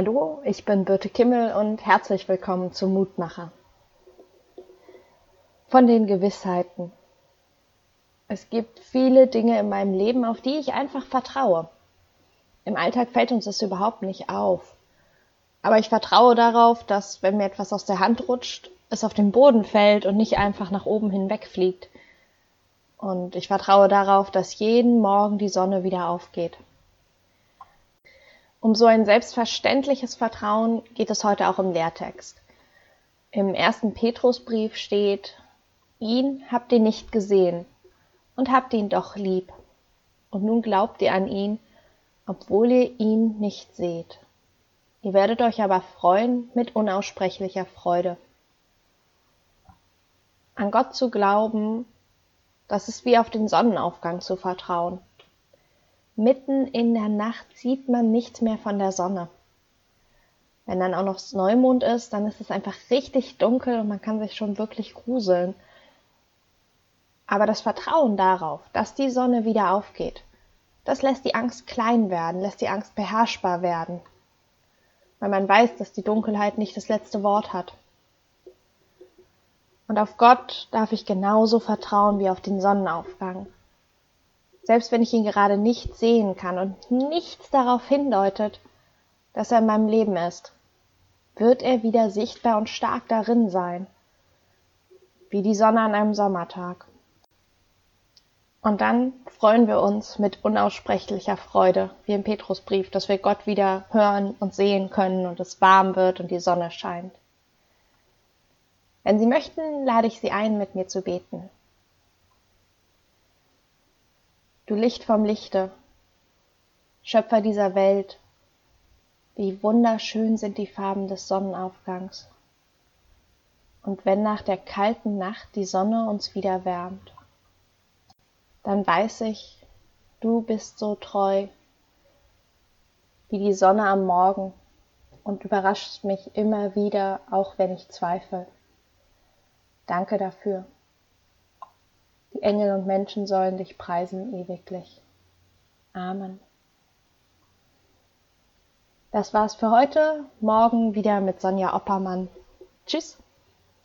Hallo, ich bin Birte Kimmel und herzlich willkommen zum Mutmacher. Von den Gewissheiten. Es gibt viele Dinge in meinem Leben, auf die ich einfach vertraue. Im Alltag fällt uns das überhaupt nicht auf. Aber ich vertraue darauf, dass wenn mir etwas aus der Hand rutscht, es auf den Boden fällt und nicht einfach nach oben hinwegfliegt. Und ich vertraue darauf, dass jeden Morgen die Sonne wieder aufgeht. Um so ein selbstverständliches Vertrauen geht es heute auch im Lehrtext. Im ersten Petrusbrief steht, ihn habt ihr nicht gesehen und habt ihn doch lieb. Und nun glaubt ihr an ihn, obwohl ihr ihn nicht seht. Ihr werdet euch aber freuen mit unaussprechlicher Freude. An Gott zu glauben, das ist wie auf den Sonnenaufgang zu vertrauen. Mitten in der Nacht sieht man nichts mehr von der Sonne. Wenn dann auch noch Neumond ist, dann ist es einfach richtig dunkel und man kann sich schon wirklich gruseln. Aber das Vertrauen darauf, dass die Sonne wieder aufgeht, das lässt die Angst klein werden, lässt die Angst beherrschbar werden. Weil man weiß, dass die Dunkelheit nicht das letzte Wort hat. Und auf Gott darf ich genauso vertrauen wie auf den Sonnenaufgang selbst wenn ich ihn gerade nicht sehen kann und nichts darauf hindeutet, dass er in meinem Leben ist, wird er wieder sichtbar und stark darin sein, wie die Sonne an einem Sommertag. Und dann freuen wir uns mit unaussprechlicher Freude, wie im Petrusbrief, dass wir Gott wieder hören und sehen können und es warm wird und die Sonne scheint. Wenn Sie möchten, lade ich Sie ein, mit mir zu beten. Du Licht vom Lichte, Schöpfer dieser Welt, wie wunderschön sind die Farben des Sonnenaufgangs. Und wenn nach der kalten Nacht die Sonne uns wieder wärmt, dann weiß ich, du bist so treu wie die Sonne am Morgen und überraschst mich immer wieder, auch wenn ich zweifle. Danke dafür. Die Engel und Menschen sollen dich preisen ewiglich. Amen. Das war's für heute. Morgen wieder mit Sonja Oppermann. Tschüss.